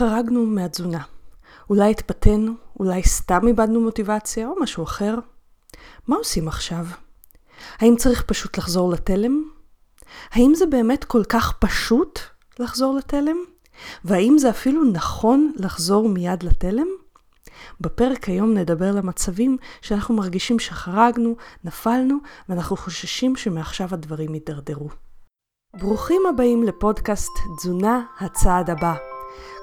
חרגנו מהתזונה. אולי התפתינו, אולי סתם איבדנו מוטיבציה או משהו אחר. מה עושים עכשיו? האם צריך פשוט לחזור לתלם? האם זה באמת כל כך פשוט לחזור לתלם? והאם זה אפילו נכון לחזור מיד לתלם? בפרק היום נדבר למצבים שאנחנו מרגישים שחרגנו, נפלנו, ואנחנו חוששים שמעכשיו הדברים יידרדרו. ברוכים הבאים לפודקאסט תזונה הצעד הבא.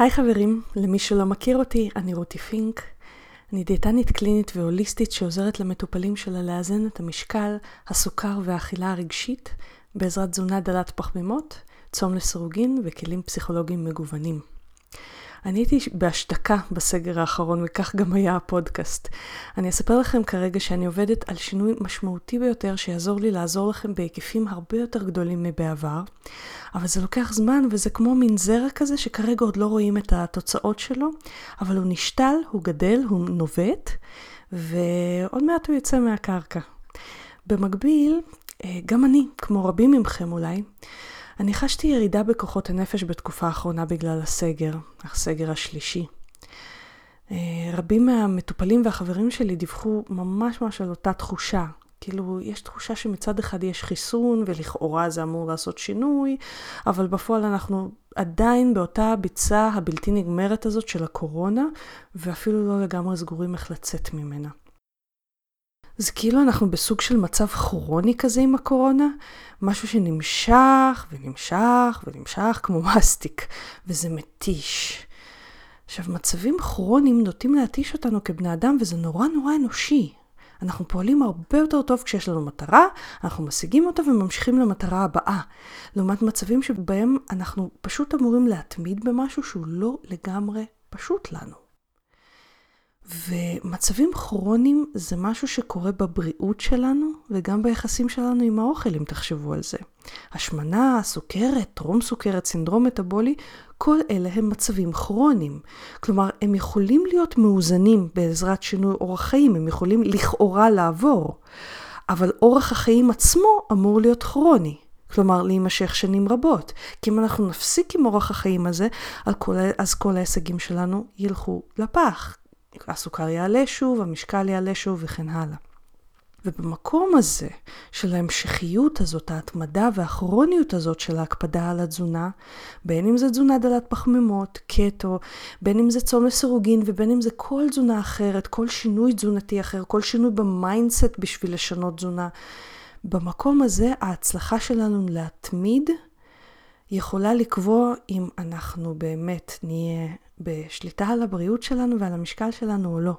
היי חברים, למי שלא מכיר אותי, אני רותי פינק. אני דיאטנית קלינית והוליסטית שעוזרת למטופלים שלה לאזן את המשקל, הסוכר והאכילה הרגשית בעזרת תזונה דלת פחמימות, צום לסירוגין וכלים פסיכולוגיים מגוונים. אני הייתי בהשתקה בסגר האחרון, וכך גם היה הפודקאסט. אני אספר לכם כרגע שאני עובדת על שינוי משמעותי ביותר שיעזור לי לעזור לכם בהיקפים הרבה יותר גדולים מבעבר, אבל זה לוקח זמן וזה כמו מין זרע כזה שכרגע עוד לא רואים את התוצאות שלו, אבל הוא נשתל, הוא גדל, הוא נובט, ועוד מעט הוא יצא מהקרקע. במקביל, אה, גם אני, כמו רבים מכם אולי, אני חשתי ירידה בכוחות הנפש בתקופה האחרונה בגלל הסגר, הסגר השלישי. אה, רבים מהמטופלים והחברים שלי דיווחו ממש ממש על אותה תחושה. כאילו, יש תחושה שמצד אחד יש חיסון, ולכאורה זה אמור לעשות שינוי, אבל בפועל אנחנו עדיין באותה ביצה הבלתי נגמרת הזאת של הקורונה, ואפילו לא לגמרי סגורים איך לצאת ממנה. זה כאילו אנחנו בסוג של מצב כרוני כזה עם הקורונה, משהו שנמשך ונמשך ונמשך כמו מסטיק, וזה מתיש. עכשיו, מצבים כרוניים נוטים להתיש אותנו כבני אדם, וזה נורא נורא אנושי. אנחנו פועלים הרבה יותר טוב כשיש לנו מטרה, אנחנו משיגים אותה וממשיכים למטרה הבאה. לעומת מצבים שבהם אנחנו פשוט אמורים להתמיד במשהו שהוא לא לגמרי פשוט לנו. ומצבים כרוניים זה משהו שקורה בבריאות שלנו וגם ביחסים שלנו עם האוכל, אם תחשבו על זה. השמנה, סוכרת, טרום סוכרת, סינדרום מטאבולי, כל אלה הם מצבים כרוניים. כלומר, הם יכולים להיות מאוזנים בעזרת שינוי אורח חיים, הם יכולים לכאורה לעבור. אבל אורח החיים עצמו אמור להיות כרוני. כלומר להימשך שנים רבות. כי אם אנחנו נפסיק עם אורח החיים הזה, אז כל ההישגים שלנו ילכו לפח. הסוכר יעלה שוב, המשקל יעלה שוב וכן הלאה. ובמקום הזה של ההמשכיות הזאת, ההתמדה והכרוניות הזאת של ההקפדה על התזונה, בין אם זה תזונה דלת פחמימות, קטו, בין אם זה צום לסירוגין ובין אם זה כל תזונה אחרת, כל שינוי תזונתי אחר, כל שינוי ב mindset בשביל לשנות תזונה, במקום הזה ההצלחה שלנו להתמיד יכולה לקבוע אם אנחנו באמת נהיה בשליטה על הבריאות שלנו ועל המשקל שלנו או לא.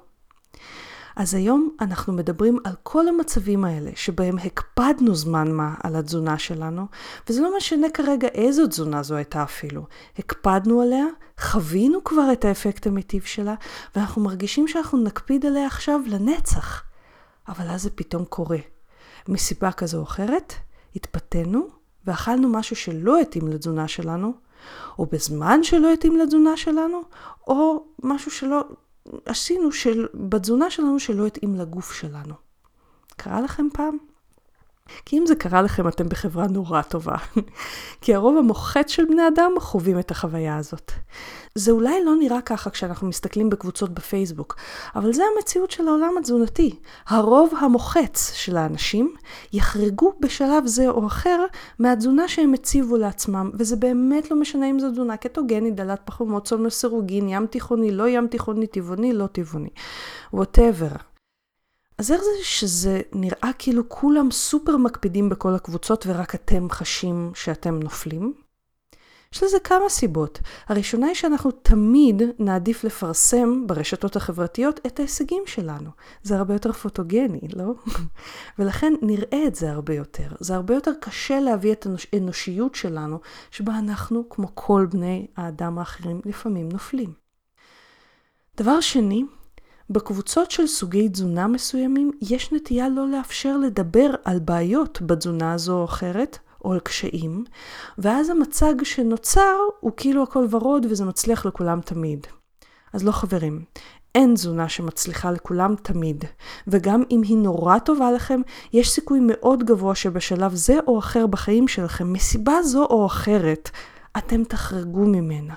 אז היום אנחנו מדברים על כל המצבים האלה שבהם הקפדנו זמן מה על התזונה שלנו, וזה לא משנה כרגע איזו תזונה זו הייתה אפילו. הקפדנו עליה, חווינו כבר את האפקט המיטיב שלה, ואנחנו מרגישים שאנחנו נקפיד עליה עכשיו לנצח. אבל אז זה פתאום קורה. מסיבה כזו או אחרת, התפתינו ואכלנו משהו שלא התאים לתזונה שלנו, או בזמן שלא התאים לתזונה שלנו, או משהו שלא עשינו של, בתזונה שלנו שלא התאים לגוף שלנו. קרה לכם פעם? כי אם זה קרה לכם, אתם בחברה נורא טובה. כי הרוב המוחץ של בני אדם חווים את החוויה הזאת. זה אולי לא נראה ככה כשאנחנו מסתכלים בקבוצות בפייסבוק, אבל זה המציאות של העולם התזונתי. הרוב המוחץ של האנשים יחרגו בשלב זה או אחר מהתזונה שהם הציבו לעצמם, וזה באמת לא משנה אם זו תזונה קטוגנית, דלת פחמות, צום לסירוגין, ים תיכוני, לא ים תיכוני, טבעוני, לא טבעוני. ווטאבר. אז איך זה שזה נראה כאילו כולם סופר מקפידים בכל הקבוצות ורק אתם חשים שאתם נופלים? יש לזה כמה סיבות. הראשונה היא שאנחנו תמיד נעדיף לפרסם ברשתות החברתיות את ההישגים שלנו. זה הרבה יותר פוטוגני, לא? ולכן נראה את זה הרבה יותר. זה הרבה יותר קשה להביא את האנושיות שלנו, שבה אנחנו, כמו כל בני האדם האחרים, לפעמים נופלים. דבר שני, בקבוצות של סוגי תזונה מסוימים יש נטייה לא לאפשר לדבר על בעיות בתזונה זו או אחרת, או על קשיים, ואז המצג שנוצר הוא כאילו הכל ורוד וזה מצליח לכולם תמיד. אז לא חברים, אין תזונה שמצליחה לכולם תמיד, וגם אם היא נורא טובה לכם, יש סיכוי מאוד גבוה שבשלב זה או אחר בחיים שלכם, מסיבה זו או אחרת, אתם תחרגו ממנה.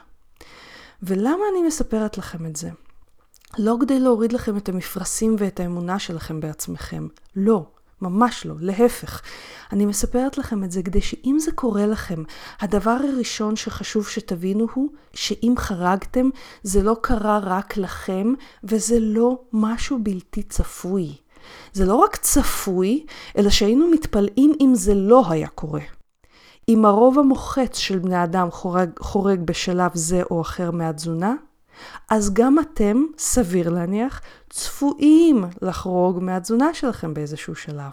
ולמה אני מספרת לכם את זה? לא כדי להוריד לכם את המפרשים ואת האמונה שלכם בעצמכם, לא. ממש לא, להפך. אני מספרת לכם את זה כדי שאם זה קורה לכם, הדבר הראשון שחשוב שתבינו הוא שאם חרגתם, זה לא קרה רק לכם, וזה לא משהו בלתי צפוי. זה לא רק צפוי, אלא שהיינו מתפלאים אם זה לא היה קורה. אם הרוב המוחץ של בני אדם חורג, חורג בשלב זה או אחר מהתזונה, אז גם אתם, סביר להניח, צפויים לחרוג מהתזונה שלכם באיזשהו שלב.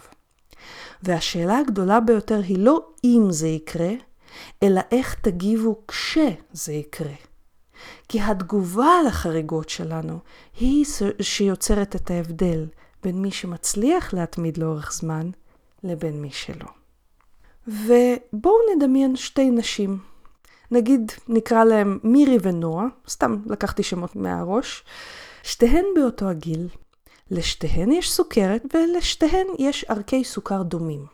והשאלה הגדולה ביותר היא לא אם זה יקרה, אלא איך תגיבו כשזה יקרה. כי התגובה לחריגות שלנו היא שיוצרת את ההבדל בין מי שמצליח להתמיד לאורך זמן לבין מי שלא. ובואו נדמיין שתי נשים נגיד נקרא להם מירי ונועה, סתם לקחתי שמות מהראש, שתיהן באותו הגיל, לשתיהן יש סוכרת ולשתיהן יש ערכי סוכר דומים.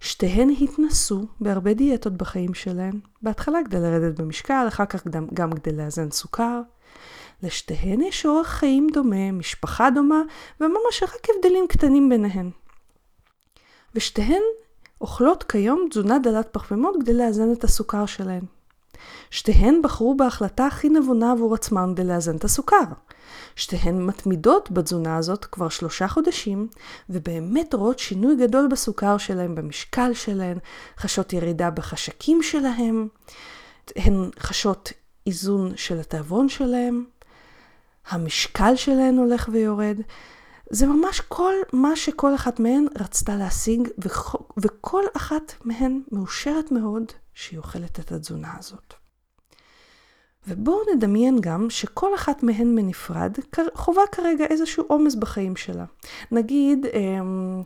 שתיהן התנסו בהרבה דיאטות בחיים שלהן, בהתחלה כדי לרדת במשקל, אחר כך גם, כדי לאזן סוכר. לשתיהן יש אורח חיים דומה, משפחה דומה, וממש רק הבדלים קטנים ביניהן. ושתיהן אוכלות כיום תזונה דלת פחמימות כדי לאזן את הסוכר שלהן. שתיהן בחרו בהחלטה הכי נבונה עבור עצמן כדי לאזן את הסוכר. שתיהן מתמידות בתזונה הזאת כבר שלושה חודשים, ובאמת רואות שינוי גדול בסוכר שלהן, במשקל שלהן, חשות ירידה בחשקים שלהן, הן חשות איזון של התיאבון שלהן, המשקל שלהן הולך ויורד, זה ממש כל מה שכל אחת מהן רצתה להשיג, וכל אחת מהן מאושרת מאוד שהיא אוכלת את התזונה הזאת. ובואו נדמיין גם שכל אחת מהן בנפרד חווה כרגע איזשהו עומס בחיים שלה. נגיד, אמ,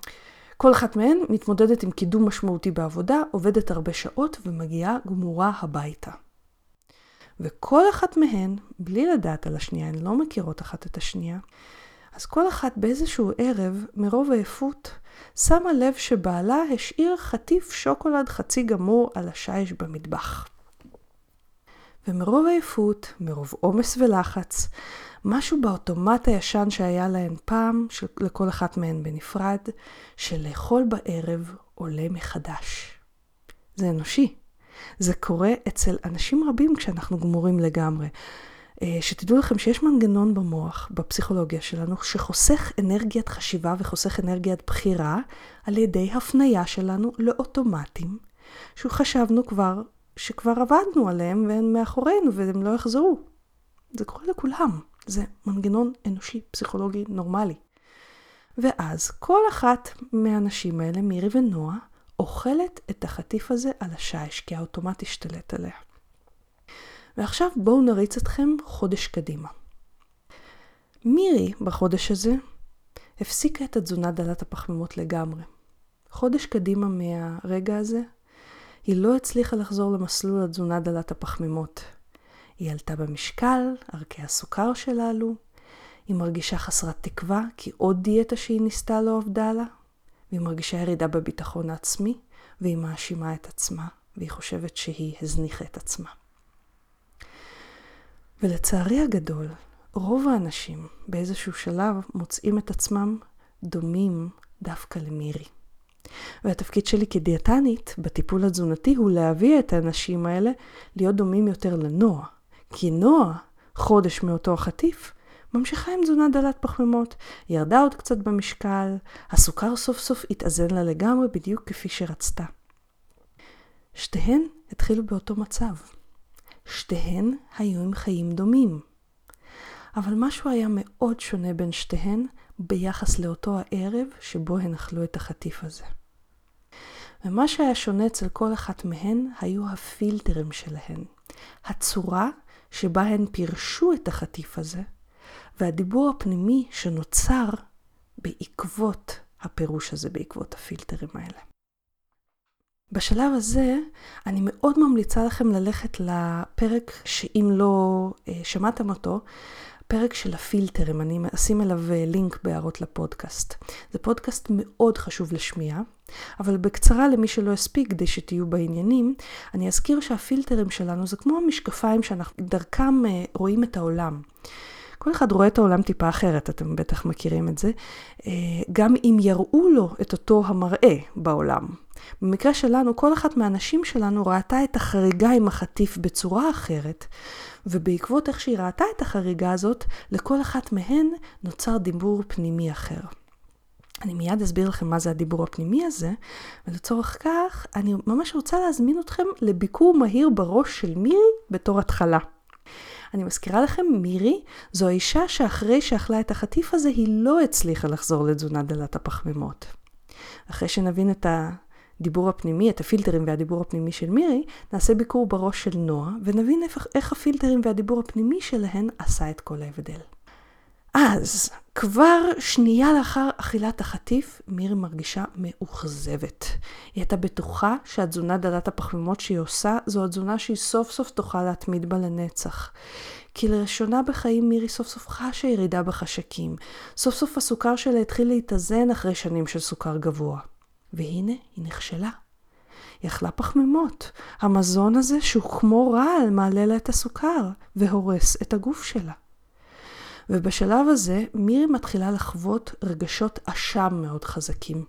כל אחת מהן מתמודדת עם קידום משמעותי בעבודה, עובדת הרבה שעות ומגיעה גמורה הביתה. וכל אחת מהן, בלי לדעת על השנייה, הן לא מכירות אחת את השנייה, אז כל אחת באיזשהו ערב, מרוב עייפות, שמה לב שבעלה השאיר חטיף שוקולד חצי גמור על השיש במטבח. ומרוב עייפות, מרוב עומס ולחץ, משהו באוטומט הישן שהיה להן פעם, לכל אחת מהן בנפרד, של לאכול בערב עולה מחדש. זה אנושי. זה קורה אצל אנשים רבים כשאנחנו גמורים לגמרי. אה, שתדעו לכם שיש מנגנון במוח, בפסיכולוגיה שלנו, שחוסך אנרגיית חשיבה וחוסך אנרגיית בחירה על ידי הפנייה שלנו לאוטומטים, שחשבנו כבר, שכבר עבדנו עליהם והם מאחורינו והם לא יחזרו. זה קורה לכולם. זה מנגנון אנושי, פסיכולוגי, נורמלי. ואז כל אחת מהאנשים האלה, מירי ונועה, אוכלת את החטיף הזה על השיש, כי האוטומט השתלט עליה. ועכשיו בואו נריץ אתכם חודש קדימה. מירי בחודש הזה הפסיקה את התזונה דלת הפחמימות לגמרי. חודש קדימה מהרגע הזה, היא לא הצליחה לחזור למסלול התזונה דלת הפחמימות. היא עלתה במשקל, ערכי הסוכר שלה עלו, היא מרגישה חסרת תקווה כי עוד דיאטה שהיא ניסתה לא עבדה לה, והיא מרגישה ירידה בביטחון העצמי, והיא מאשימה את עצמה, והיא חושבת שהיא הזניחה את עצמה. ולצערי הגדול, רוב האנשים באיזשהו שלב מוצאים את עצמם דומים דווקא למירי. והתפקיד שלי כדיאטנית בטיפול התזונתי הוא להביא את האנשים האלה להיות דומים יותר לנועה. כי נועה, חודש מאותו החטיף, ממשיכה עם תזונה דלת פחמימות, ירדה עוד קצת במשקל, הסוכר סוף סוף התאזן לה לגמרי בדיוק כפי שרצתה. שתיהן התחילו באותו מצב. שתיהן היו עם חיים דומים. אבל משהו היה מאוד שונה בין שתיהן ביחס לאותו הערב שבו הן אכלו את החטיף הזה. ומה שהיה שונה אצל כל אחת מהן היו הפילטרים שלהן. הצורה שבה הן פירשו את החטיף הזה, והדיבור הפנימי שנוצר בעקבות הפירוש הזה, בעקבות הפילטרים האלה. בשלב הזה, אני מאוד ממליצה לכם ללכת לפרק שאם לא אה, שמעתם אותו, פרק של הפילטרים, אני אשים אליו אה, לינק בהערות לפודקאסט. זה פודקאסט מאוד חשוב לשמיעה, אבל בקצרה למי שלא הספיק, כדי שתהיו בעניינים, אני אזכיר שהפילטרים שלנו זה כמו המשקפיים שאנחנו דרכם אה, רואים את העולם. כל אחד רואה את העולם טיפה אחרת, אתם בטח מכירים את זה, אה, גם אם יראו לו את אותו המראה בעולם. במקרה שלנו, כל אחת מהנשים שלנו ראתה את החריגה עם החטיף בצורה אחרת, ובעקבות איך שהיא ראתה את החריגה הזאת, לכל אחת מהן נוצר דיבור פנימי אחר. אני מיד אסביר לכם מה זה הדיבור הפנימי הזה, ולצורך כך אני ממש רוצה להזמין אתכם לביקור מהיר בראש של מירי בתור התחלה. אני מזכירה לכם, מירי זו האישה שאחרי שאכלה את החטיף הזה, היא לא הצליחה לחזור לתזונה דלת הפחמימות. אחרי שנבין את הדיבור הפנימי, את הפילטרים והדיבור הפנימי של מירי, נעשה ביקור בראש של נועה, ונבין איך, הפילטרים והדיבור הפנימי שלהן עשה את כל ההבדל. אז, כבר שנייה לאחר אכילת החטיף, מירי מרגישה מאוכזבת. היא הייתה בטוחה שהתזונה דלת הפחמימות שהיא עושה, זו התזונה שהיא סוף סוף תוכל להתמיד בה לנצח. כי לראשונה בחיים מירי סוף סוף חשה ירידה בחשקים. סוף סוף הסוכר שלה התחיל להתאזן אחרי שנים של סוכר גבוה. והנה, היא נכשלה. היא אכלה פחמימות. המזון הזה, שהוא כמו רעל, מעלה לה את הסוכר, והורס את הגוף שלה. ובשלב הזה מירי מתחילה לחוות רגשות אשם מאוד חזקים.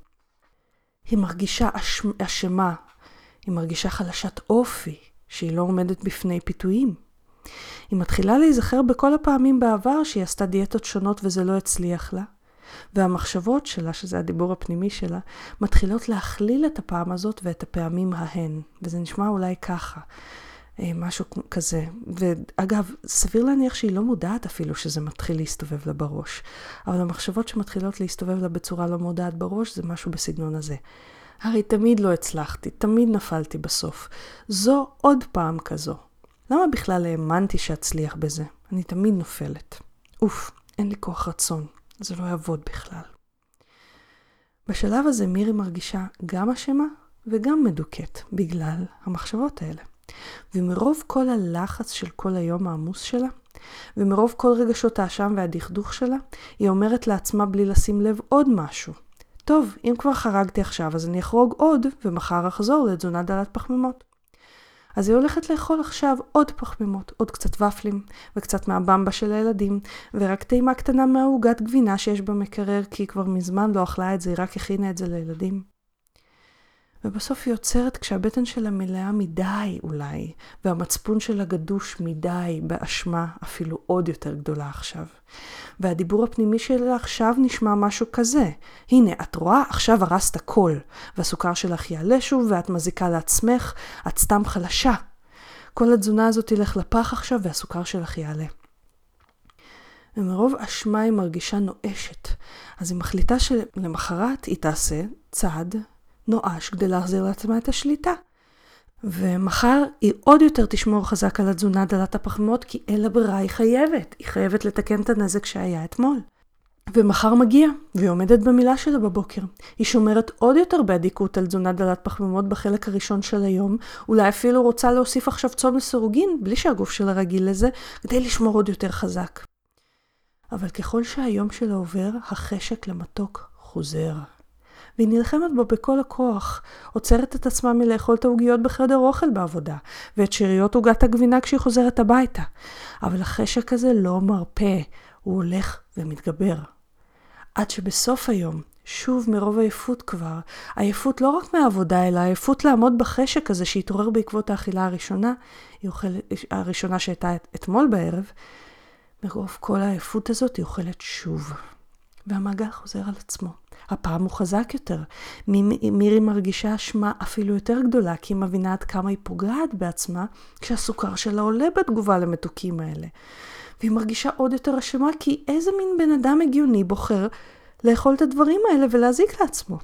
היא מרגישה אשמה, היא מרגישה חלשת אופי, שהיא לא עומדת בפני פיתויים. היא מתחילה להיזכר בכל הפעמים בעבר שהיא עשתה דיאטות שונות וזה לא הצליח לה, והמחשבות שלה, שזה הדיבור הפנימי שלה, מתחילות להכליל את הפעם הזאת ואת הפעמים ההן. וזה נשמע אולי ככה. אה, משהו כזה. ואגב, סביר להניח שהיא לא מודעת אפילו שזה מתחיל להסתובב לה בראש. אבל המחשבות שמתחילות להסתובב לה בצורה לא מודעת בראש זה משהו בסגנון הזה. הרי תמיד לא הצלחתי, תמיד נפלתי בסוף. זו עוד פעם כזו. למה בכלל האמנתי שאצליח בזה? אני תמיד נופלת. אוף, אין לי כוח רצון. זה לא יעבוד בכלל. בשלב הזה מירי מרגישה גם אשמה וגם מדוכאת בגלל המחשבות האלה. ומרוב כל הלחץ של כל היום העמוס שלה, ומרוב כל רגשות האשם והדכדוך שלה, היא אומרת לעצמה בלי לשים לב עוד משהו. טוב, אם כבר חרגתי עכשיו, אז אני אחרוג עוד, ומחר אחזור לתזונה דלת פחמימות. אז היא הולכת לאכול עכשיו עוד פחמימות, עוד קצת ופלים, וקצת מהבמבה של הילדים, ורק טעימה קטנה מהעוגת גבינה שיש במקרר, כי היא כבר מזמן לא אכלה את זה, היא רק הכינה את זה לילדים. ובסוף היא עוצרת כשהבטן שלה מלאה מדי אולי, והמצפון שלה גדוש מדי באשמה אפילו עוד יותר גדולה עכשיו. והדיבור הפנימי שלה עכשיו נשמע משהו כזה, הנה, את רואה, עכשיו הרסת הכל, והסוכר שלך יעלה שוב, ואת מזיקה לעצמך, את סתם חלשה. כל התזונה הזאת תלך לפח עכשיו, והסוכר שלך יעלה. ומרוב אשמה היא מרגישה נואשת. אז היא מחליטה שלמחרת היא תעשה צעד נואש כדי להחזיר לעצמה את השליטה. ומחר היא עוד יותר תשמור חזק על התזונה דלת הפחמות, כי אין לה ברירה, היא חייבת. היא חייבת לתקן את הנזק שהיה אתמול. ומחר מגיע, והיא עומדת במילה שלה בבוקר. היא שומרת עוד יותר באדיקות על תזונה דלת פחמימות בחלק הראשון של היום, אולי אפילו רוצה להוסיף עכשיו צום לסירוגין, בלי שהגוף שלה רגיל לזה, כדי לשמור עוד יותר חזק. אבל ככל שהיום שלה עובר, החשק למתוק חוזר. והיא נלחמת בו בכל הכוח, עוצרת את עצמה מלאכול את העוגיות בחדר אוכל בעבודה, ואת שאריות עוגת הגבינה כשהיא חוזרת הביתה. אבל החשק הזה לא מרפה, הוא הולך ומתגבר. עד שבסוף היום, שוב מרוב עייפות כבר, עייפות לא רק מהעבודה, אלא עייפות לעמוד בחשק הזה שהתעורר בעקבות האכילה הראשונה, היא אוכלת, הראשונה שהייתה אתמול בערב, מרוב כל העייפות הזאת היא אוכלת שוב. והמעגל חוזר על עצמו. הפעם הוא חזק יותר. מירי מרגישה אשמה אפילו יותר גדולה, כי היא מבינה עד כמה היא פוגעת בעצמה, כשהסוכר שלה עולה בתגובה למתוקים האלה. והיא מרגישה עוד יותר אשמה, כי איזה מין בן אדם הגיוני בוחר לאכול את הדברים האלה ולהזיק לעצמו.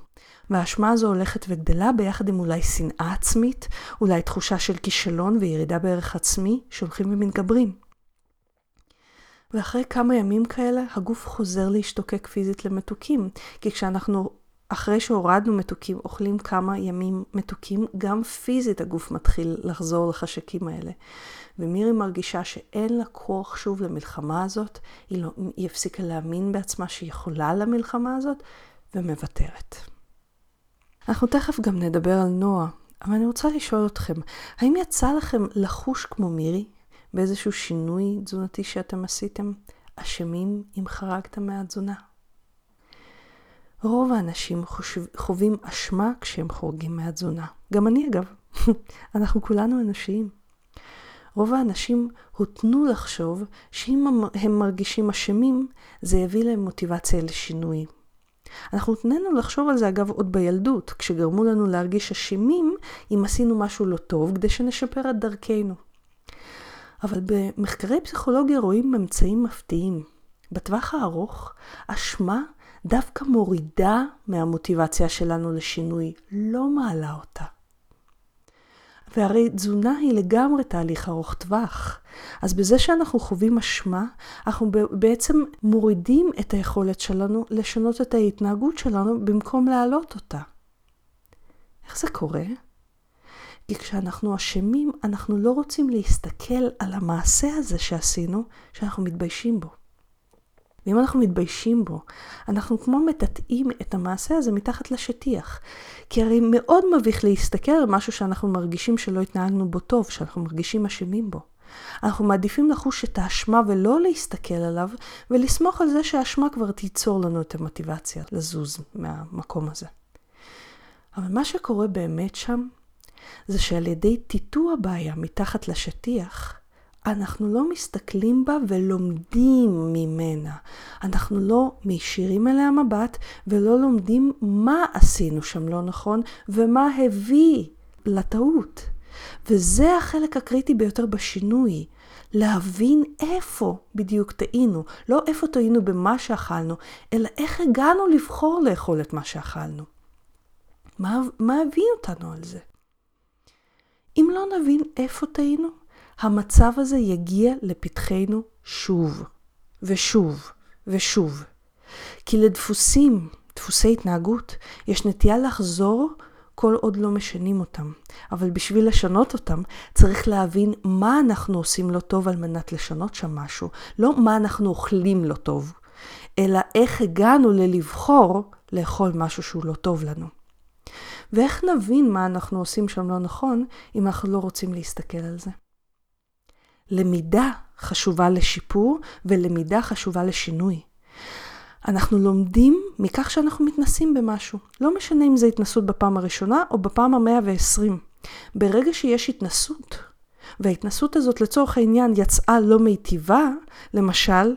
והאשמה הזו הולכת וגדלה ביחד עם אולי שנאה עצמית, אולי תחושה של כישלון וירידה בערך עצמי, שהולכים ומתגברים. ואחרי כמה ימים כאלה, הגוף חוזר להשתוקק פיזית למתוקים. כי כשאנחנו, אחרי שהורדנו מתוקים, אוכלים כמה ימים מתוקים, גם פיזית הגוף מתחיל לחזור לחשקים האלה. ומירי מרגישה שאין לה כוח שוב למלחמה הזאת, היא, לא, היא הפסיקה להאמין בעצמה שהיא יכולה למלחמה הזאת, ומוותרת. אנחנו תכף גם נדבר על נועה, אבל אני רוצה לשאול אתכם, האם יצא לכם לחוש כמו מירי באיזשהו שינוי תזונתי שאתם עשיתם? אשמים אם חרגתם מהתזונה? רוב האנשים חושב, חווים אשמה כשהם חורגים מהתזונה. גם אני אגב. אנחנו כולנו אנושיים. רוב האנשים הותנו לחשוב שאם הם מרגישים אשמים, זה יביא להם מוטיבציה לשינוי. אנחנו תננו לחשוב על זה אגב עוד בילדות, כשגרמו לנו להרגיש אשמים אם עשינו משהו לא טוב, כדי שנשפר את דרכנו. אבל במחקרי פסיכולוגיה רואים ממצאים מפתיעים. בטווח הארוך, אשמה דווקא מורידה מהמוטיבציה שלנו לשינוי, לא מעלה אותה. והרי תזונה היא לגמרי תהליך ארוך טווח. אז בזה שאנחנו חווים אשמה, אנחנו בעצם מורידים את היכולת שלנו לשנות את ההתנהגות שלנו במקום להעלות אותה. איך זה קורה? כי כשאנחנו אשמים, אנחנו לא רוצים להסתכל על המעשה הזה שעשינו, שאנחנו מתביישים בו. ואם אנחנו מתביישים בו, אנחנו כמו מטאטאים את המעשה הזה מתחת לשטיח. כי הרי מאוד מביך להסתכל על משהו שאנחנו מרגישים שלא התנהגנו בו טוב, שאנחנו מרגישים אשמים בו. אנחנו מעדיפים לחוש את האשמה ולא להסתכל עליו, ולסמוך על זה שהאשמה כבר תיצור לנו את המוטיבציה לזוז מהמקום הזה. אבל מה שקורה באמת שם, זה שעל ידי טיטוע הבעיה מתחת לשטיח, אנחנו לא מסתכלים בה ולומדים ממנה. אנחנו לא מישירים אליה מבט ולא לומדים מה עשינו שם לא נכון ומה הביא לטעות. וזה החלק הקריטי ביותר בשינוי. להבין איפה בדיוק טעינו. לא איפה טעינו במה שאכלנו, אלא איך הגענו לבחור לאכול את מה שאכלנו. מה, מה הביא אותנו על זה? אם לא נבין איפה טעינו, המצב הזה יגיע לפתחנו שוב, ושוב, ושוב. כי לדפוסים, דפוסי התנהגות, יש נטייה לחזור כל עוד לא משנים אותם. אבל בשביל לשנות אותם, צריך להבין מה אנחנו עושים לא טוב על מנת לשנות שם משהו. לא מה אנחנו אוכלים לא טוב, אלא איך הגענו ללבחור לאכול משהו שהוא לא טוב לנו. ואיך נבין מה אנחנו עושים שם לא נכון, אם אנחנו לא רוצים להסתכל על זה. למידה חשובה לשיפור ולמידה חשובה לשינוי. אנחנו לומדים מכך שאנחנו מתנסים במשהו. לא משנה אם זו התנסות בפעם הראשונה או בפעם המאה ועשרים. ברגע שיש התנסות, וההתנסות הזאת לצורך העניין יצאה לא מיטיבה, למשל,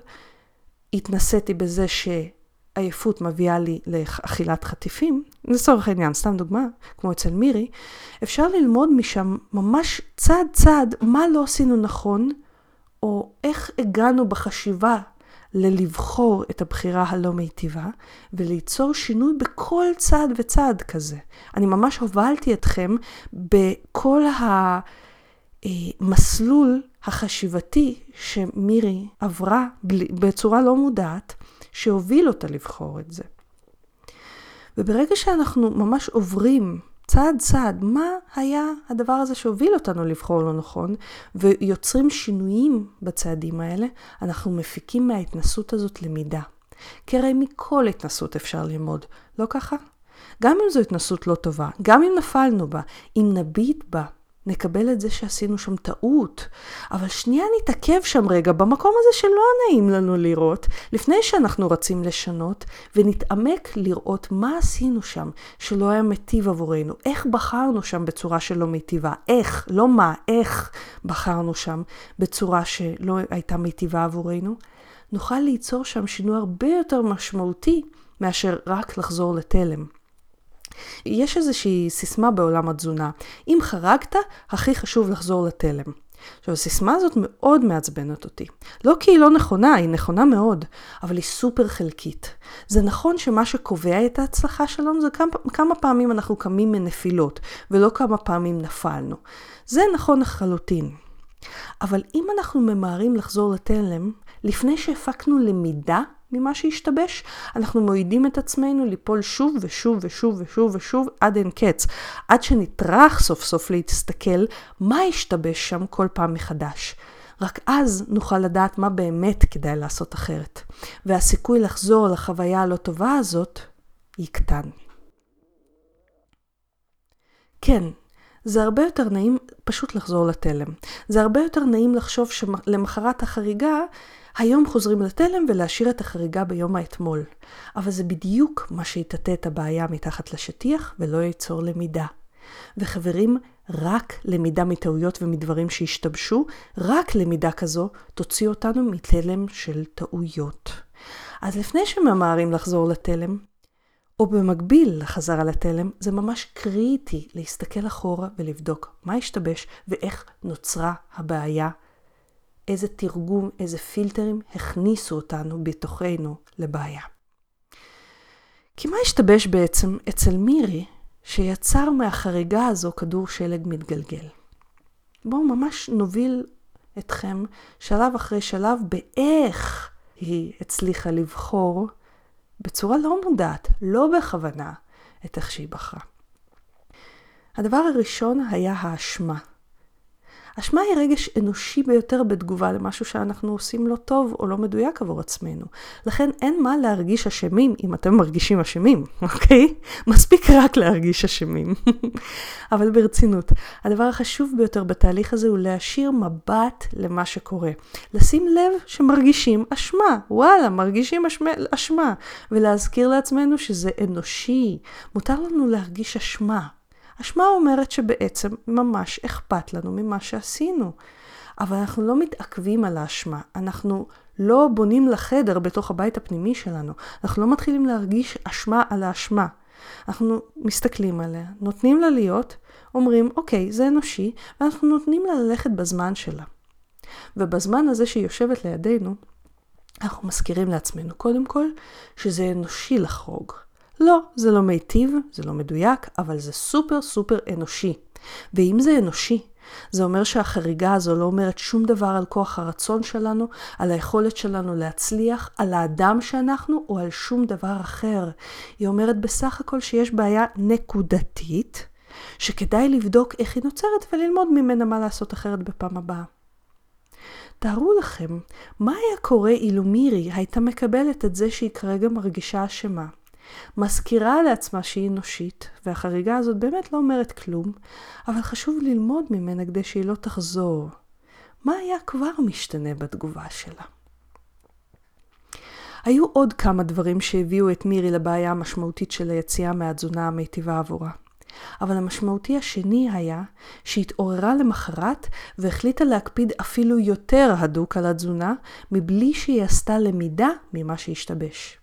התנסיתי בזה שעייפות מביאה לי לאכילת חטיפים, לצורך העניין, סתם דוגמה, כמו אצל מירי, אפשר ללמוד משם ממש צעד צעד מה לא עשינו נכון, או איך הגענו בחשיבה ללבחור את הבחירה הלא מיטיבה, וליצור שינוי בכל צעד וצעד כזה. אני ממש הובלתי אתכם בכל המסלול החשיבתי שמירי עברה בצורה לא מודעת, שהוביל אותה לבחור את זה. וברגע שאנחנו ממש עוברים צעד צעד, מה היה הדבר הזה שהוביל אותנו לבחור לא נכון, ויוצרים שינויים בצעדים האלה, אנחנו מפיקים מההתנסות הזאת למידה. כי הרי מכל התנסות אפשר ללמוד, לא ככה? גם אם זו התנסות לא טובה, גם אם נפלנו בה, אם נביט בה, נקבל את זה שעשינו שם טעות, אבל שנייה נתעכב שם רגע במקום הזה שלא נעים לנו לראות, לפני שאנחנו רצים לשנות, ונתעמק לראות מה עשינו שם שלא היה מיטיב עבורנו, איך בחרנו שם בצורה שלא מיטיבה, איך, לא מה, איך בחרנו שם בצורה שלא הייתה מיטיבה עבורנו, נוכל ליצור שם שינוי הרבה יותר משמעותי מאשר רק לחזור לתלם. יש איזושהי סיסמה בעולם התזונה, אם חרגת, הכי חשוב לחזור לתלם. עכשיו, הסיסמה הזאת מאוד מעצבנת אותי. לא כי היא לא נכונה, היא נכונה מאוד, אבל היא סופר חלקית. זה נכון שמה שקובע את ההצלחה שלנו זה כמה, כמה פעמים אנחנו קמים מנפילות, ולא כמה פעמים נפלנו. זה נכון לחלוטין. אבל אם אנחנו ממהרים לחזור לתלם, לפני שהפקנו למידה ממה שהשתבש, אנחנו מועידים את עצמנו ליפול שוב ושוב ושוב ושוב ושוב עד אין קץ, עד שנטרח סוף סוף להסתכל מה השתבש שם כל פעם מחדש. רק אז נוכל לדעת מה באמת כדאי לעשות אחרת, והסיכוי לחזור לחוויה הלא טובה הזאת יקטן. כן, זה הרבה יותר נעים פשוט לחזור לתלם. זה הרבה יותר נעים לחשוב שלמחרת החריגה היום חוזרים לתלם ולהשאיר את החריגה ביום האתמול. אבל זה בדיוק מה שיטאטא את הבעיה מתחת לשטיח ולא ייצור למידה. וחברים, רק למידה מטעויות ומדברים שהשתבשו, רק למידה כזו תוציא אותנו מתלם של טעויות. אז לפני שממהרים לחזור לתלם, או במקביל לחזרה לתלם, זה ממש קריטי להסתכל אחורה ולבדוק מה השתבש ואיך נוצרה הבעיה איזה תרגום, איזה פילטרים הכניסו אותנו בתוכנו לבעיה. כי מה השתבש בעצם אצל מירי שיצר מהחריגה הזו כדור שלג מתגלגל? בואו ממש נוביל אתכם שלב אחרי שלב באיך היא הצליחה לבחור בצורה לא מודעת, לא בכוונה, את איך שהיא בחרה. הדבר הראשון היה האשמה. אשמה היא רגש אנושי ביותר בתגובה למשהו שאנחנו עושים לא טוב או לא מדויק עבור עצמנו. לכן אין מה להרגיש אשמים אם אתם מרגישים אשמים, אוקיי? מספיק רק להרגיש אשמים. אבל ברצינות, הדבר החשוב ביותר בתהליך הזה הוא להשאיר מבט למה שקורה. לשים לב שמרגישים אשמה, וואלה, מרגישים אשמה, ולהזכיר לעצמנו שזה אנושי. מותר לנו להרגיש אשמה. אשמה אומרת שבעצם ממש אכפת לנו ממה שעשינו. אבל אנחנו לא מתעכבים על האשמה, אנחנו לא בונים לחדר בתוך הבית הפנימי שלנו, אנחנו לא מתחילים להרגיש אשמה על האשמה. אנחנו מסתכלים עליה, נותנים לה להיות, אומרים, אוקיי, זה אנושי, ואנחנו נותנים לה ללכת בזמן שלה. ובזמן הזה שהיא יושבת לידינו, אנחנו מזכירים לעצמנו קודם כל שזה אנושי לחרוג. לא, זה לא מיטיב, זה לא מדויק, אבל זה סופר סופר אנושי. ואם זה אנושי, זה אומר שהחריגה הזו לא אומרת שום דבר על כוח הרצון שלנו, על היכולת שלנו להצליח, על האדם שאנחנו או על שום דבר אחר. היא אומרת בסך הכל שיש בעיה נקודתית, שכדאי לבדוק איך היא נוצרת וללמוד ממנה מה לעשות אחרת בפעם הבאה. תארו לכם, מה היה קורה אילו מירי הייתה מקבלת את זה שהיא כרגע מרגישה אשמה? מזכירה לעצמה שהיא אנושית, והחריגה הזאת באמת לא אומרת כלום, אבל חשוב ללמוד ממנה כדי שהיא לא תחזור. מה היה כבר משתנה בתגובה שלה? היו עוד כמה דברים שהביאו את מירי לבעיה המשמעותית של היציאה מהתזונה המיטיבה עבורה. אבל המשמעותי השני היה שהתעוררה למחרת והחליטה להקפיד אפילו יותר הדוק על התזונה, מבלי שהיא עשתה למידה ממה שהשתבש.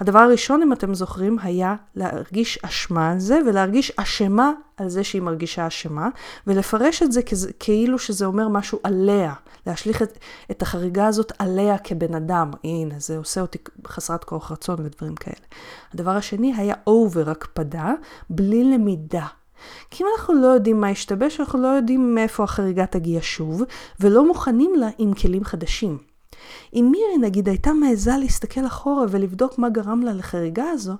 הדבר הראשון, אם אתם זוכרים, היה להרגיש אשמה על זה, ולהרגיש אשמה על זה שהיא מרגישה אשמה, ולפרש את זה כאילו שזה אומר משהו עליה, להשליך את, את החריגה הזאת עליה כבן אדם. הנה, זה עושה אותי חסרת כוח רצון ודברים כאלה. הדבר השני היה over הקפדה, בלי למידה. כי אם אנחנו לא יודעים מה השתבש, אנחנו לא יודעים מאיפה החריגה תגיע שוב, ולא מוכנים לה עם כלים חדשים. אם מירי נגיד הייתה מעיזה להסתכל אחורה ולבדוק מה גרם לה לחריגה הזו,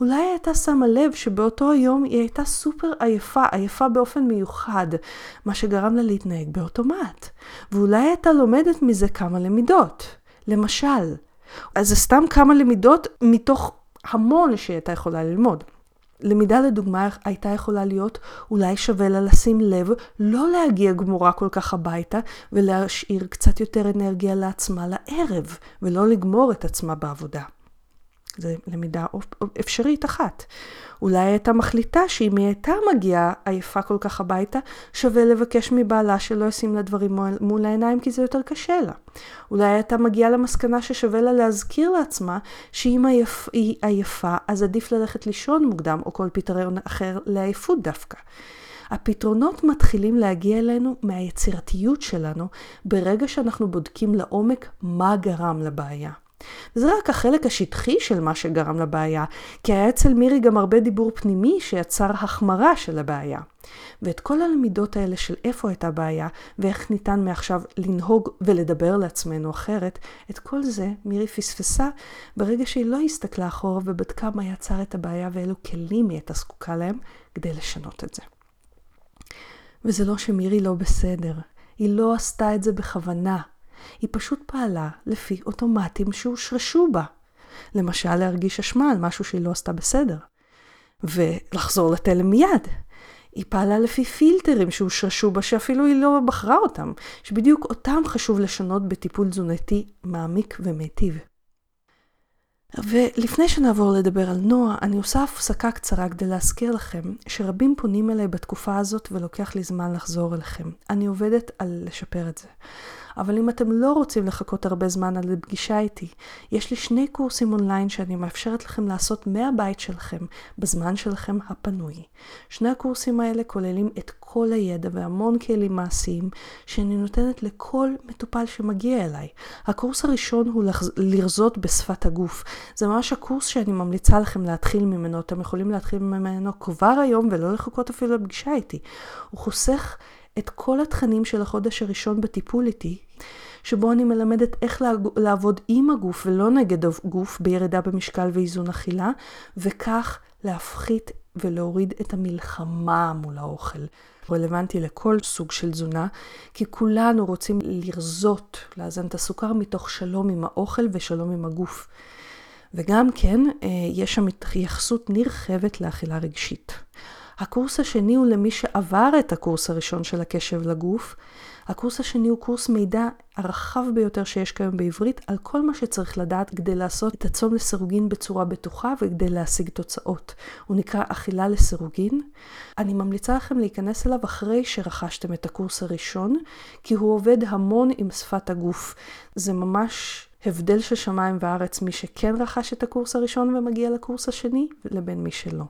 אולי היא הייתה שמה לב שבאותו יום היא הייתה סופר עייפה, עייפה באופן מיוחד, מה שגרם לה להתנהג באוטומט. ואולי הייתה לומדת מזה כמה למידות. למשל, אז זה סתם כמה למידות מתוך המון שהיא הייתה יכולה ללמוד. למידה לדוגמה הייתה יכולה להיות, אולי שווה לה לשים לב, לא להגיע גמורה כל כך הביתה, ולהשאיר קצת יותר אנרגיה לעצמה לערב, ולא לגמור את עצמה בעבודה. זו למידה אפשרית אחת. אולי הייתה מחליטה שאם היא הייתה מגיעה עייפה כל כך הביתה, שווה לבקש מבעלה שלא ישים לה דברים מול העיניים כי זה יותר קשה לה. אולי הייתה מגיעה למסקנה ששווה לה להזכיר לעצמה שאם עייפ, היא עייפה אז עדיף ללכת לישון מוקדם או כל פתרון אחר לעייפות דווקא. הפתרונות מתחילים להגיע אלינו מהיצירתיות שלנו ברגע שאנחנו בודקים לעומק מה גרם לבעיה. וזה רק החלק השטחי של מה שגרם לבעיה, כי היה אצל מירי גם הרבה דיבור פנימי שיצר החמרה של הבעיה. ואת כל הלמידות האלה של איפה הייתה בעיה, ואיך ניתן מעכשיו לנהוג ולדבר לעצמנו אחרת, את כל זה מירי פספסה ברגע שהיא לא הסתכלה אחורה ובדקה מה יצר את הבעיה ואילו כלים היא הייתה זקוקה להם כדי לשנות את זה. וזה לא שמירי לא בסדר, היא לא עשתה את זה בכוונה. היא פשוט פעלה לפי אוטומטים שהושרשו בה. למשל, להרגיש אשמה על משהו שהיא לא עשתה בסדר. ולחזור לתלם מיד. היא פעלה לפי פילטרים שהושרשו בה, שאפילו היא לא בחרה אותם, שבדיוק אותם חשוב לשנות בטיפול תזונתי מעמיק ומיטיב. ולפני שנעבור לדבר על נועה, אני עושה הפסקה קצרה כדי להזכיר לכם שרבים פונים אליי בתקופה הזאת ולוקח לי זמן לחזור אליכם. אני עובדת על לשפר את זה. אבל אם אתם לא רוצים לחכות הרבה זמן על פגישה איתי, יש לי שני קורסים אונליין שאני מאפשרת לכם לעשות מהבית שלכם, בזמן שלכם הפנוי. שני הקורסים האלה כוללים את כל הידע והמון כלים מעשיים שאני נותנת לכל מטופל שמגיע אליי. הקורס הראשון הוא לרזות בשפת הגוף. זה ממש הקורס שאני ממליצה לכם להתחיל ממנו. אתם יכולים להתחיל ממנו כבר היום ולא לחכות אפילו לפגישה איתי. הוא חוסך את כל התכנים של החודש הראשון בטיפול איתי, שבו אני מלמדת איך לעבוד עם הגוף ולא נגד הגוף בירידה במשקל ואיזון אכילה, וכך להפחית ולהוריד את המלחמה מול האוכל. רלוונטי לכל סוג של תזונה, כי כולנו רוצים לרזות, לאזן את הסוכר מתוך שלום עם האוכל ושלום עם הגוף. וגם כן, אה, יש שם התייחסות נרחבת לאכילה רגשית. הקורס השני הוא למי שעבר את הקורס הראשון של הקשב לגוף. הקורס השני הוא קורס מידע הרחב ביותר שיש כיום בעברית על כל מה שצריך לדעת כדי לעשות את הצום לסירוגין בצורה בטוחה וכדי להשיג תוצאות. הוא נקרא אכילה לסירוגין. אני ממליצה לכם להיכנס אליו אחרי שרכשתם את הקורס הראשון, כי הוא עובד המון עם שפת הגוף. זה ממש הבדל של שמיים וארץ מי שכן רכש את הקורס הראשון ומגיע לקורס השני, לבין מי שלא.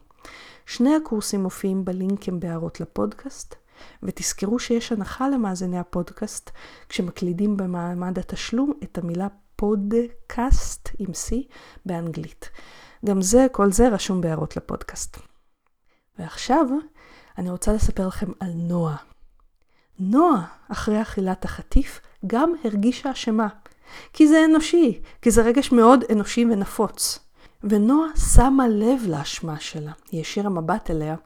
שני הקורסים מופיעים בלינקים בהערות לפודקאסט, ותזכרו שיש הנחה למאזיני הפודקאסט כשמקלידים במעמד התשלום את המילה פודקאסט עם C באנגלית. גם זה, כל זה רשום בהערות לפודקאסט. ועכשיו אני רוצה לספר לכם על נועה. נועה, אחרי אכילת החטיף, גם הרגישה אשמה. כי זה אנושי, כי זה רגש מאוד אנושי ונפוץ. ונועה שמה לב לאשמה שלה. היא השאירה מבט אליה,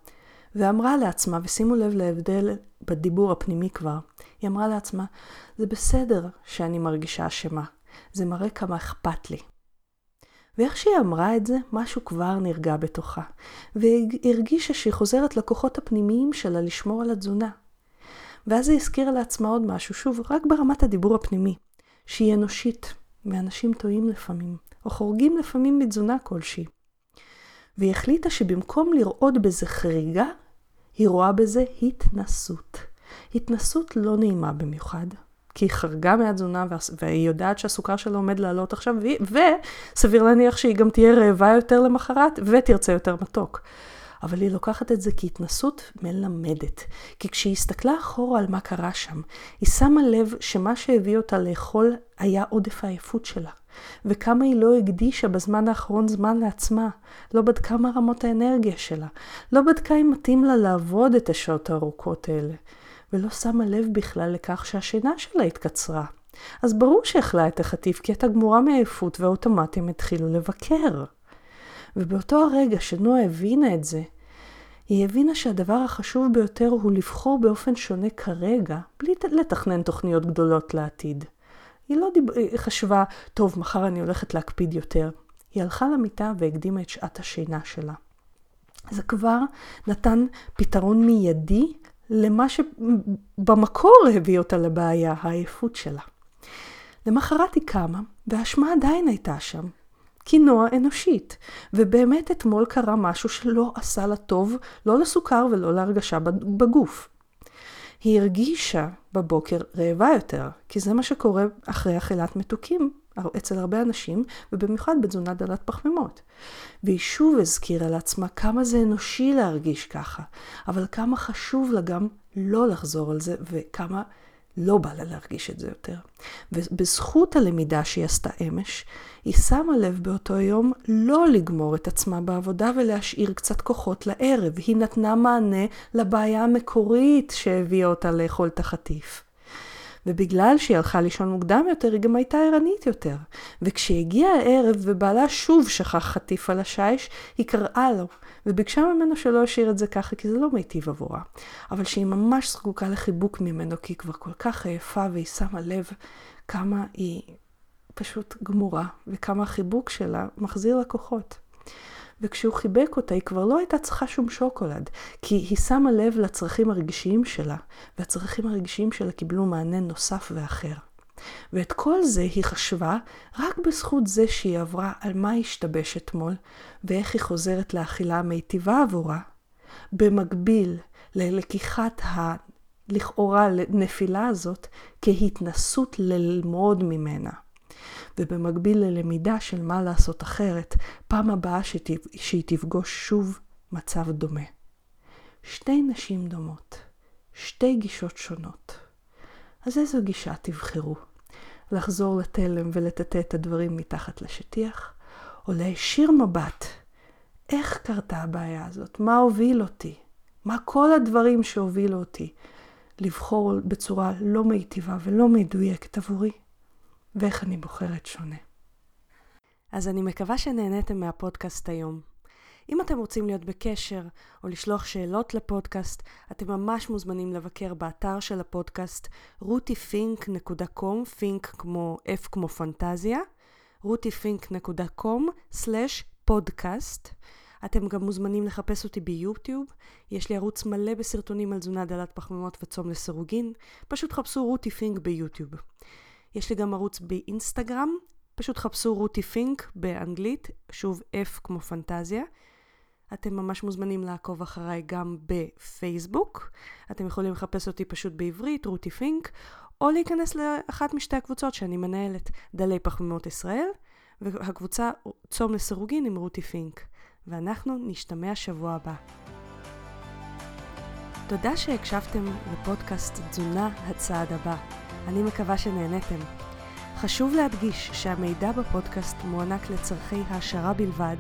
ואמרה לעצמה, ושימו לב להבדל בדיבור הפנימי כבר, היא אמרה לעצמה, זה בסדר שאני מרגישה אשמה, זה מראה כמה אכפת לי. ואיך שהיא אמרה את זה, משהו כבר נרגע בתוכה, והיא הרגישה שהיא חוזרת לכוחות הפנימיים שלה לשמור על התזונה. ואז היא הזכירה לעצמה עוד משהו, שוב, רק ברמת הדיבור הפנימי, שהיא אנושית, ואנשים טועים לפעמים. או חורגים לפעמים מתזונה כלשהי. והיא החליטה שבמקום לראות בזה חריגה, היא רואה בזה התנסות. התנסות לא נעימה במיוחד, כי היא חרגה מהתזונה והיא יודעת שהסוכר שלה עומד לעלות עכשיו, וסביר להניח שהיא גם תהיה רעבה יותר למחרת ותרצה יותר מתוק. אבל היא לוקחת את זה כהתנסות מלמדת. כי כשהיא הסתכלה אחורה על מה קרה שם, היא שמה לב שמה שהביא אותה לאכול היה עודף העייפות שלה. וכמה היא לא הקדישה בזמן האחרון זמן לעצמה, לא בדקה מה רמות האנרגיה שלה, לא בדקה אם מתאים לה לעבוד את השעות הארוכות האלה, ולא שמה לב בכלל לכך שהשינה שלה התקצרה. אז ברור שאכלה את החטיף כי הייתה גמורה מעייפות והאוטומטים התחילו לבקר. ובאותו הרגע שנועה הבינה את זה, היא הבינה שהדבר החשוב ביותר הוא לבחור באופן שונה כרגע, בלי לתכנן תוכניות גדולות לעתיד. היא לא דיב... היא חשבה, טוב, מחר אני הולכת להקפיד יותר. היא הלכה למיטה והקדימה את שעת השינה שלה. זה כבר נתן פתרון מיידי למה שבמקור הביא אותה לבעיה, העייפות שלה. למחרת היא קמה, והאשמה עדיין הייתה שם. קינוע אנושית. ובאמת אתמול קרה משהו שלא עשה לה טוב, לא לסוכר ולא להרגשה בגוף. היא הרגישה בבוקר רעבה יותר, כי זה מה שקורה אחרי אכילת מתוקים אצל הרבה אנשים, ובמיוחד בתזונה דלת פחמימות. והיא שוב הזכירה לעצמה כמה זה אנושי להרגיש ככה, אבל כמה חשוב לה גם לא לחזור על זה, וכמה לא בא לה להרגיש את זה יותר. ובזכות הלמידה שהיא עשתה אמש, היא שמה לב באותו יום לא לגמור את עצמה בעבודה ולהשאיר קצת כוחות לערב. היא נתנה מענה לבעיה המקורית שהביאה אותה לאכול את החטיף. ובגלל שהיא הלכה לישון מוקדם יותר, היא גם הייתה ערנית יותר. וכשהגיע הערב ובעלה שוב שכח חטיף על השיש, היא קראה לו, וביקשה ממנו שלא ישאיר את זה ככה, כי זה לא מיטיב עבורה. אבל שהיא ממש זקוקה לחיבוק ממנו, כי היא כבר כל כך עייפה, והיא שמה לב כמה היא פשוט גמורה, וכמה החיבוק שלה מחזיר לה כוחות. וכשהוא חיבק אותה, היא כבר לא הייתה צריכה שום שוקולד, כי היא שמה לב לצרכים הרגשיים שלה, והצרכים הרגשיים שלה קיבלו מענה נוסף ואחר. ואת כל זה היא חשבה רק בזכות זה שהיא עברה על מה השתבש אתמול, ואיך היא חוזרת לאכילה המיטיבה עבורה, במקביל ללקיחת ה... לכאורה נפילה הזאת כהתנסות ללמוד ממנה. ובמקביל ללמידה של מה לעשות אחרת, פעם הבאה שהיא תפגוש שוב מצב דומה. שתי נשים דומות, שתי גישות שונות. אז איזו גישה תבחרו? לחזור לתלם ולטאטא את הדברים מתחת לשטיח, או להישיר מבט, איך קרתה הבעיה הזאת? מה הוביל אותי? מה כל הדברים שהובילו אותי לבחור בצורה לא מיטיבה ולא מדויקת עבורי? ואיך אני בוחרת שונה. אז אני מקווה שנהניתם מהפודקאסט היום. אם אתם רוצים להיות בקשר או לשלוח שאלות לפודקאסט, אתם ממש מוזמנים לבקר באתר של הפודקאסט rutifink.com, פינק כמו F כמו פנטזיה, rutifink.com/פודקאסט. אתם גם מוזמנים לחפש אותי ביוטיוב, יש לי ערוץ מלא בסרטונים על תזונה דלת פחמימות וצום לסירוגין, פשוט חפשו רותי פינק ביוטיוב. יש לי גם ערוץ באינסטגרם, פשוט חפשו רותי פינק באנגלית, שוב F כמו פנטזיה. אתם ממש מוזמנים לעקוב אחריי גם בפייסבוק. אתם יכולים לחפש אותי פשוט בעברית, רותי פינק, או להיכנס לאחת משתי הקבוצות שאני מנהלת, דלי פחמימות ישראל, והקבוצה צום לסירוגין עם רותי פינק. ואנחנו נשתמע שבוע הבא. תודה שהקשבתם לפודקאסט תזונה הצעד הבא. אני מקווה שנהניתם. חשוב להדגיש שהמידע בפודקאסט מוענק לצורכי העשרה בלבד,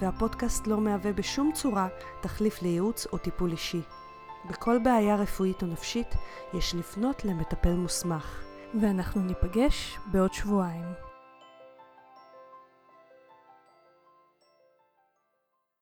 והפודקאסט לא מהווה בשום צורה תחליף לייעוץ או טיפול אישי. בכל בעיה רפואית או נפשית יש לפנות למטפל מוסמך. ואנחנו ניפגש בעוד שבועיים.